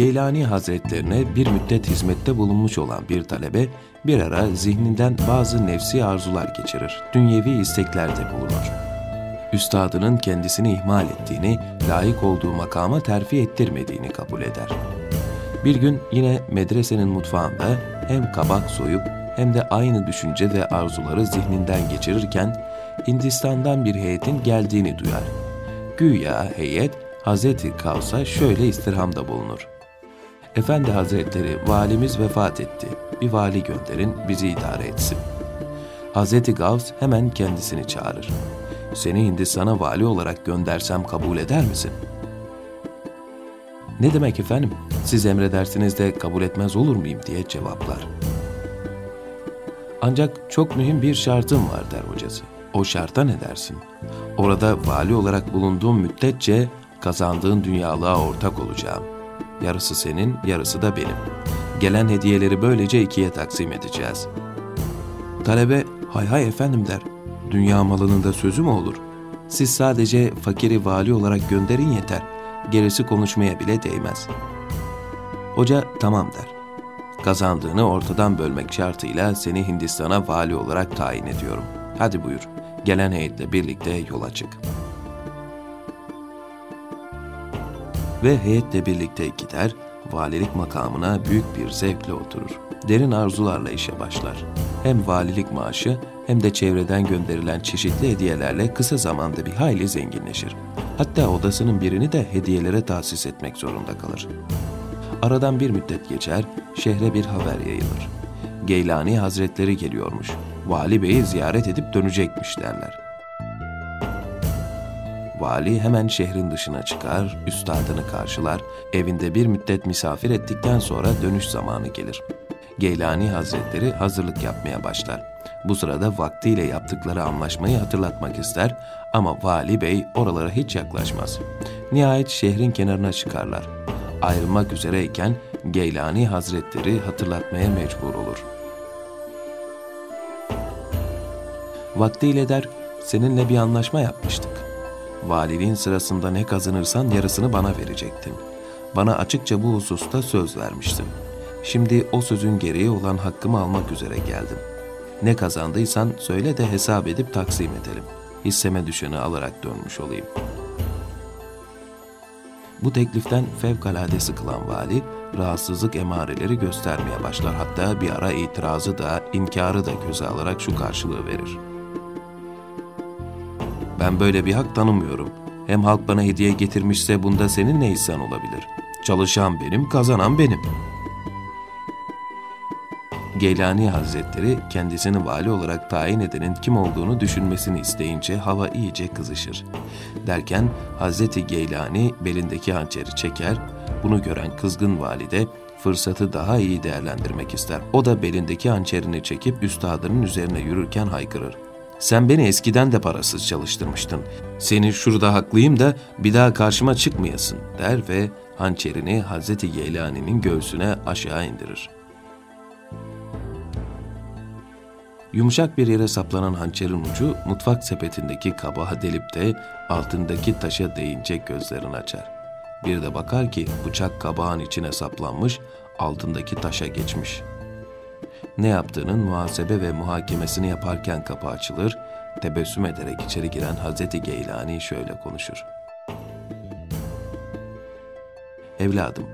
Geylani Hazretlerine bir müddet hizmette bulunmuş olan bir talebe bir ara zihninden bazı nefsi arzular geçirir, dünyevi isteklerde bulunur. Üstadının kendisini ihmal ettiğini, layık olduğu makama terfi ettirmediğini kabul eder. Bir gün yine medresenin mutfağında hem kabak soyup hem de aynı düşünce ve arzuları zihninden geçirirken Hindistan'dan bir heyetin geldiğini duyar. Güya heyet Hazreti Kavs'a şöyle istirhamda bulunur. Efendi Hazretleri valimiz vefat etti. Bir vali gönderin bizi idare etsin. Hazreti Gavs hemen kendisini çağırır. Seni Hindistan'a vali olarak göndersem kabul eder misin? Ne demek efendim? Siz emredersiniz de kabul etmez olur muyum diye cevaplar. Ancak çok mühim bir şartım var der hocası. O şarta ne dersin? Orada vali olarak bulunduğum müddetçe kazandığın dünyalığa ortak olacağım. Yarısı senin, yarısı da benim. Gelen hediyeleri böylece ikiye taksim edeceğiz. Talebe, hay hay efendim der. Dünya malının da sözü mü olur? Siz sadece fakiri vali olarak gönderin yeter. Gerisi konuşmaya bile değmez. Hoca tamam der. Kazandığını ortadan bölmek şartıyla seni Hindistan'a vali olarak tayin ediyorum. Hadi buyur, gelen heyetle birlikte yola çık.'' Ve heyetle birlikte gider, valilik makamına büyük bir zevkle oturur. Derin arzularla işe başlar. Hem valilik maaşı hem de çevreden gönderilen çeşitli hediyelerle kısa zamanda bir hayli zenginleşir. Hatta odasının birini de hediyelere tahsis etmek zorunda kalır. Aradan bir müddet geçer, şehre bir haber yayılır. Geylani Hazretleri geliyormuş. Vali Bey'i ziyaret edip dönecekmiş derler. Vali hemen şehrin dışına çıkar, üstadını karşılar, evinde bir müddet misafir ettikten sonra dönüş zamanı gelir. Geylani Hazretleri hazırlık yapmaya başlar. Bu sırada vaktiyle yaptıkları anlaşmayı hatırlatmak ister ama Vali Bey oralara hiç yaklaşmaz. Nihayet şehrin kenarına çıkarlar. Ayrılmak üzereyken Geylani Hazretleri hatırlatmaya mecbur olur. Vaktiyle der, seninle bir anlaşma yapmıştık. Valiliğin sırasında ne kazanırsan yarısını bana verecektin. Bana açıkça bu hususta söz vermiştin. Şimdi o sözün gereği olan hakkımı almak üzere geldim. Ne kazandıysan söyle de hesap edip taksim edelim. Hisseme düşeni alarak dönmüş olayım. Bu tekliften fevkalade sıkılan vali, rahatsızlık emareleri göstermeye başlar. Hatta bir ara itirazı da, inkarı da göze alarak şu karşılığı verir.'' Ben böyle bir hak tanımıyorum. Hem halk bana hediye getirmişse bunda senin ne hissan olabilir? Çalışan benim, kazanan benim. Geylani Hazretleri kendisini vali olarak tayin edenin kim olduğunu düşünmesini isteyince hava iyice kızışır. Derken Hazreti Geylani belindeki hançeri çeker, bunu gören kızgın valide fırsatı daha iyi değerlendirmek ister. O da belindeki hançerini çekip üstadının üzerine yürürken haykırır. Sen beni eskiden de parasız çalıştırmıştın. Seni şurada haklıyım da bir daha karşıma çıkmayasın der ve hançerini Hazreti Geylani'nin göğsüne aşağı indirir. Yumuşak bir yere saplanan hançerin ucu mutfak sepetindeki kabağa delip de altındaki taşa değince gözlerini açar. Bir de bakar ki bıçak kabağın içine saplanmış, altındaki taşa geçmiş.'' Ne yaptığının muhasebe ve muhakemesini yaparken kapı açılır, tebessüm ederek içeri giren Hazreti Geylani şöyle konuşur. Evladım,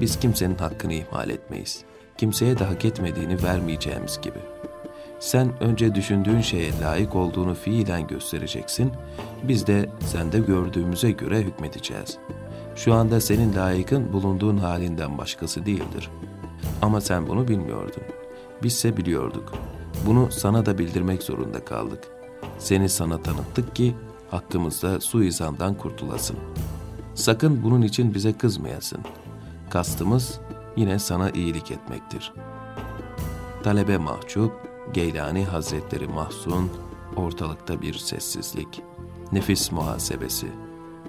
biz kimsenin hakkını ihmal etmeyiz. Kimseye de hak etmediğini vermeyeceğimiz gibi. Sen önce düşündüğün şeye layık olduğunu fiilen göstereceksin, biz de sende gördüğümüze göre hükmedeceğiz. Şu anda senin layıkın bulunduğun halinden başkası değildir. Ama sen bunu bilmiyordun. Bizse biliyorduk. Bunu sana da bildirmek zorunda kaldık. Seni sana tanıttık ki hakkımızda suizandan kurtulasın. Sakın bunun için bize kızmayasın. Kastımız yine sana iyilik etmektir. Talebe mahcup, Geylani Hazretleri mahzun, ortalıkta bir sessizlik, nefis muhasebesi,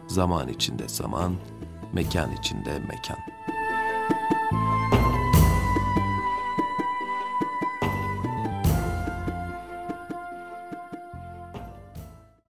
zaman içinde zaman, mekan içinde mekan.''